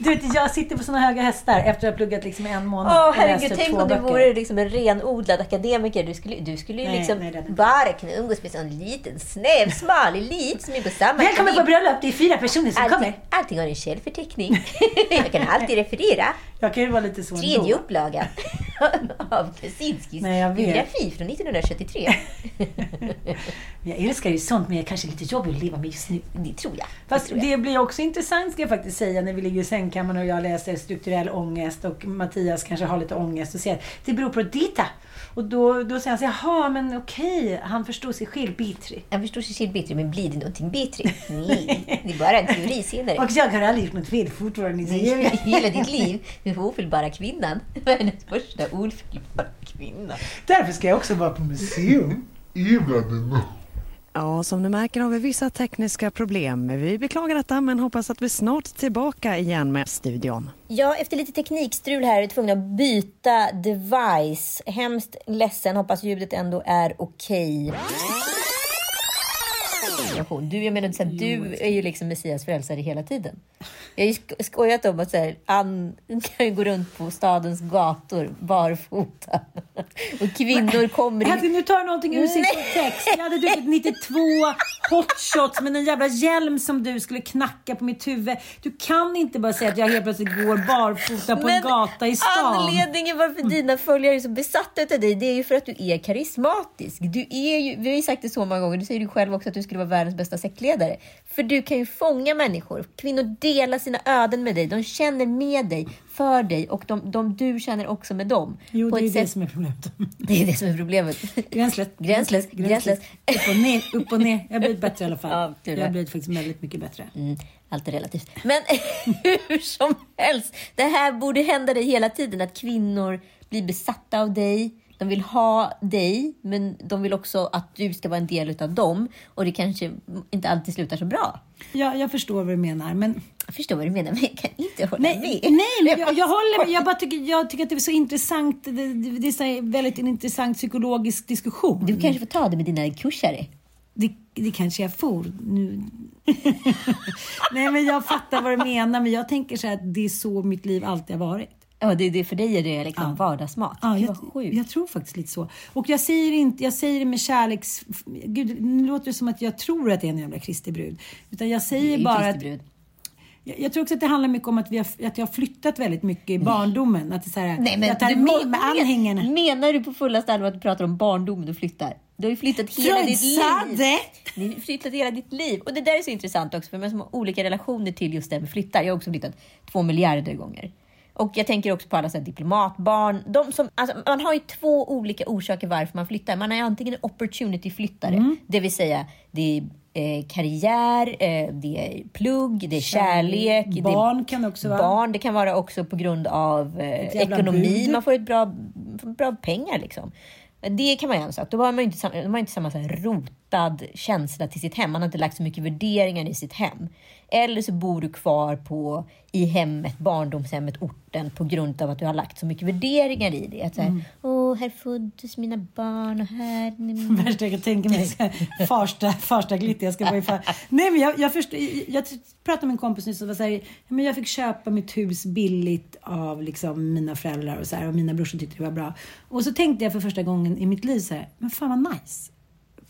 Du vet, jag sitter på såna höga hästar efter att ha pluggat liksom en månad. Åh läst herregud, typ tänk om du vore liksom en renodlad akademiker. Du skulle, du skulle ju Nej, liksom nej, bara kunna umgås med en liten snäv, smal elit som är på samma Välkommen på bröllop, det är fyra personer som Allting, kommer. allting har en källförteckning. jag kan alltid referera. Jag kan ju vara lite så Tredje ändå. upplagan av Kaczynskis biografi från 1973. Jag älskar ju sånt, men jag är kanske lite jobbig att leva med just nu. Det tror jag. Fast tror jag. det blir också intressant ska jag faktiskt säga när vi ligger i sängkammaren och jag läser strukturell ångest och Mattias kanske har lite ångest och säger att det beror på dita. Och då, då säger han så jaha men okej, han förstår sig själv bättre. Jag förstår Cecil bättre, men blir det någonting bättre? Nej, det är bara en teori senare. Och jag har aldrig gjort något fel fortfarande, säger jag. Hela ditt liv, du ofelbara kvinnan. Världens första ofelbara kvinna. Därför ska jag också vara på museum. Ja, som du märker har vi vissa tekniska problem. Vi beklagar detta men hoppas att vi snart är tillbaka igen med studion. Ja, efter lite teknikstrul här är vi tvungna att byta device. Hemskt ledsen, hoppas ljudet ändå är okej. Du, jag menar, så här, du är ju liksom Messias frälsare hela tiden. Jag har ju sk- skojat om att så här, Ann kan ju gå runt på stadens gator barfota. Och kvinnor kommer in... nu tar du någonting ur sin text. Jag hade druckit 92 hotshots med en jävla hjälm som du skulle knacka på mitt huvud. Du kan inte bara säga att jag helt plötsligt går barfota på en gata i stan. Anledningen varför dina följare är så besatta av dig, det är ju för att du är karismatisk. Du är ju, vi har ju sagt det så många gånger, du säger ju själv också att du skulle vara världens bästa sektledare. För du kan ju fånga människor. Kvinnor delar sina öden med dig. De känner med dig, för dig och de, de du känner också med dem. Jo, det är det som är problemet. det är det som är problemet. Gränslöst. Gränslöst. Gränslöst. Upp och ner, upp och ner. Jag har blivit bättre i alla fall. Ja, jag har blivit faktiskt väldigt mycket bättre. Mm, allt är relativt. Men hur som helst, det här borde hända dig hela tiden. Att kvinnor blir besatta av dig. De vill ha dig, men de vill också att du ska vara en del av dem. Och det kanske inte alltid slutar så bra. Jag, jag förstår vad du menar, men... Jag förstår vad du menar, men jag kan inte hålla Nej, med. nej men jag, jag håller med. Jag, bara tycker, jag tycker att det är så intressant. Det, det, är så väldigt en intressant psykologisk diskussion. Du kanske får ta det med dina kursare. Det, det kanske jag får. Nu. Nej, men jag fattar vad du menar. Men jag tänker så här att det är så mitt liv alltid har varit. Ja, det, det, för dig är det liksom vardagsmat. Ja, jag, jag tror faktiskt lite så. Och jag säger, inte, jag säger det med kärleks... Gud, nu låter det som att jag tror att det är en jävla Kristi brud. Utan jag säger bara att... Jag, jag tror också att det handlar mycket om att, vi har, att jag har flyttat väldigt mycket i barndomen. Att det är så här, Nej, men jag tar du med med anhängarna. Menar du på fullaste allvar att du pratar om barndomen du flyttar? Du har ju flyttat hela Från ditt liv. Ni har flyttat hela ditt liv. Och det där är så intressant också, för man har olika relationer till just det här med flyttar. Jag har också flyttat två miljarder gånger. Och jag tänker också på alla så diplomatbarn. De som, alltså, man har ju två olika orsaker varför man flyttar. Man är antingen en opportunity-flyttare, Mm. det vill säga det är eh, karriär, eh, det är plugg, det är kärlek. det är Barn kan också vara. Barn, det kan vara också på grund av eh, ekonomi. bud. Man får ett bra, bra pengar liksom. Det kan man ju en sak. Då har man ju inte, man inte samma så här rotad känsla till sitt hem. Man har inte lagt så mycket värderingar i sitt hem. Eller så bor du kvar på, i hemmet, barndomshemmet, orten på grund av att du har lagt så mycket värderingar i det. Att så här, Mm. Åh, här föddes mina barn och här... Värsta jag kan tänka mig. Farsta, farsta glitter. Jag ska bara ifall. Nej men jag, jag, förstår, jag pratade med en kompis nyss och var så här, men jag fick köpa mitt hus billigt av liksom mina föräldrar och så här, och mina brorsor tyckte det var bra. Och så tänkte jag för första gången i mitt liv så här, men fan vad nice.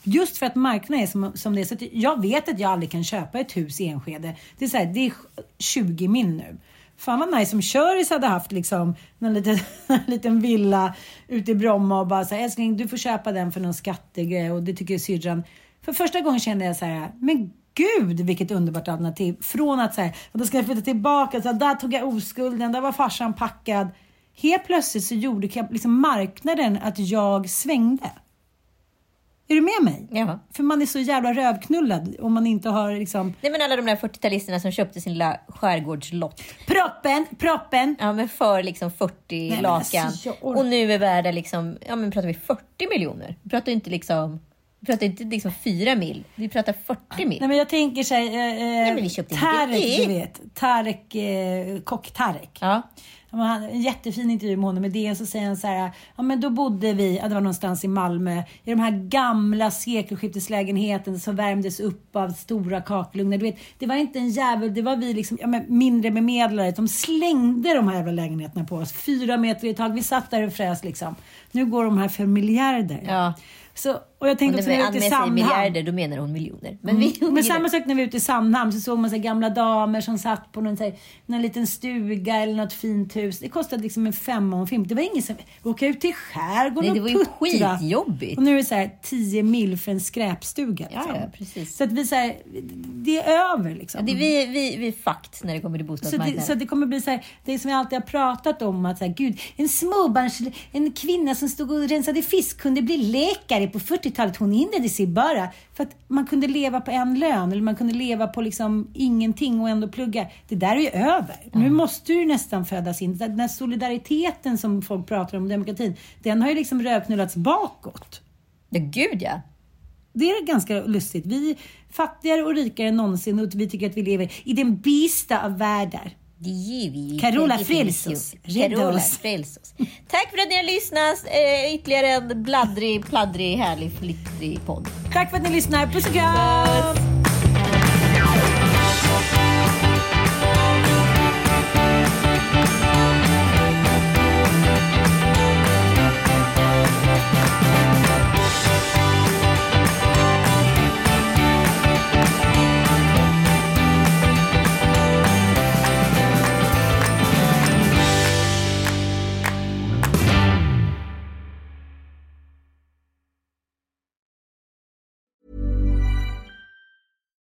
Just för att marknaden är som, som det är. Så att jag vet att jag aldrig kan köpa ett hus i Enskede. Det är, så här, det är 20 min nu. Fan vad nice om Köris hade haft liksom någon liten, en liten villa ute i Bromma och bara så här, älskling du får köpa den för någon skattegrej och det tycker syrran. För första gången kände jag så här, men gud vilket underbart alternativ. Från att säga, då ska jag flytta tillbaka, så här, där tog jag oskulden, där var farsan packad. Helt plötsligt så gjorde liksom marknaden att jag svängde. Är du med mig? Ja. För man är så jävla rövknullad om man inte har liksom... Nej men alla de där 40-talisterna som köpte sin lilla skärgårdslott. Proppen, proppen! Ja men för liksom 40 men lakan. alltså, och nu är värda liksom, ja men pratar vi 40 miljoner? Vi pratar inte liksom, vi pratar inte liksom 4 mil. Vi pratar 40 mil. Nej men jag tänker sig, eh, men vi eh, köpte Tarek du vet. Tarek, eh, kock-Tarek. Ja. Ja, en jättefin intervju med honom. I DN så säger han så här, ja men då bodde vi, ja, det var någonstans i Malmö, i de här gamla sekelskifteslägenheterna som värmdes upp av stora kakelugnar. Du vet, det var inte en jävel, det var vi liksom, ja, men mindre bemedlare. De slängde de här jävla lägenheterna på oss. Fyra meter i tag. Vi satt där och frös liksom. Nu går de här för miljarder. Ja. Så, och jag tänkte Och också när vi var ute i säger Sandhamn. miljarder, då menar hon miljoner. Men, vi, Mm. Men samma sak när vi var ute i Sandhamn så såg man så gamla damer som satt på någon, så här, någon liten stuga eller något fint hus. Det kostade liksom en femma och en femma. Det var ingen som åka ut till skärgården Nej, det och var ju puttra. skitjobbigt. Och nu är det så här 10 mil för en skräpstuga. Ja, liksom. ja, precis. Så att vi så här, det är över liksom. Ja, det är vi, vi, vi är fakt när det kommer till Så bostadsmarknaden. det, så det kommer bli så här, det som jag alltid har pratat om att så här, gud, en småbarns, en kvinna som stod och rensade fisk kunde bli läkare på 40-talet. Hon inledde sig bara för att man kunde leva på en lön eller man kunde leva på liksom ingenting och ändå plugga. Det där är ju över. Nu måste du nästan födas in. Den här solidariteten som folk pratar om, demokratin, den har ju liksom rödknullats bakåt. Ja, gud ja. Det är ganska lustigt. Vi är fattigare och rikare än någonsin och vi tycker att vi lever i den bästa av världar. Det ger vi. Carola. Rädda Carola, oss. Tack för att ni har lyssnat. Eh, ytterligare en bladdrig, pladdrig, härlig, flittrig podd. Tack för att ni lyssnar. Puss och kram!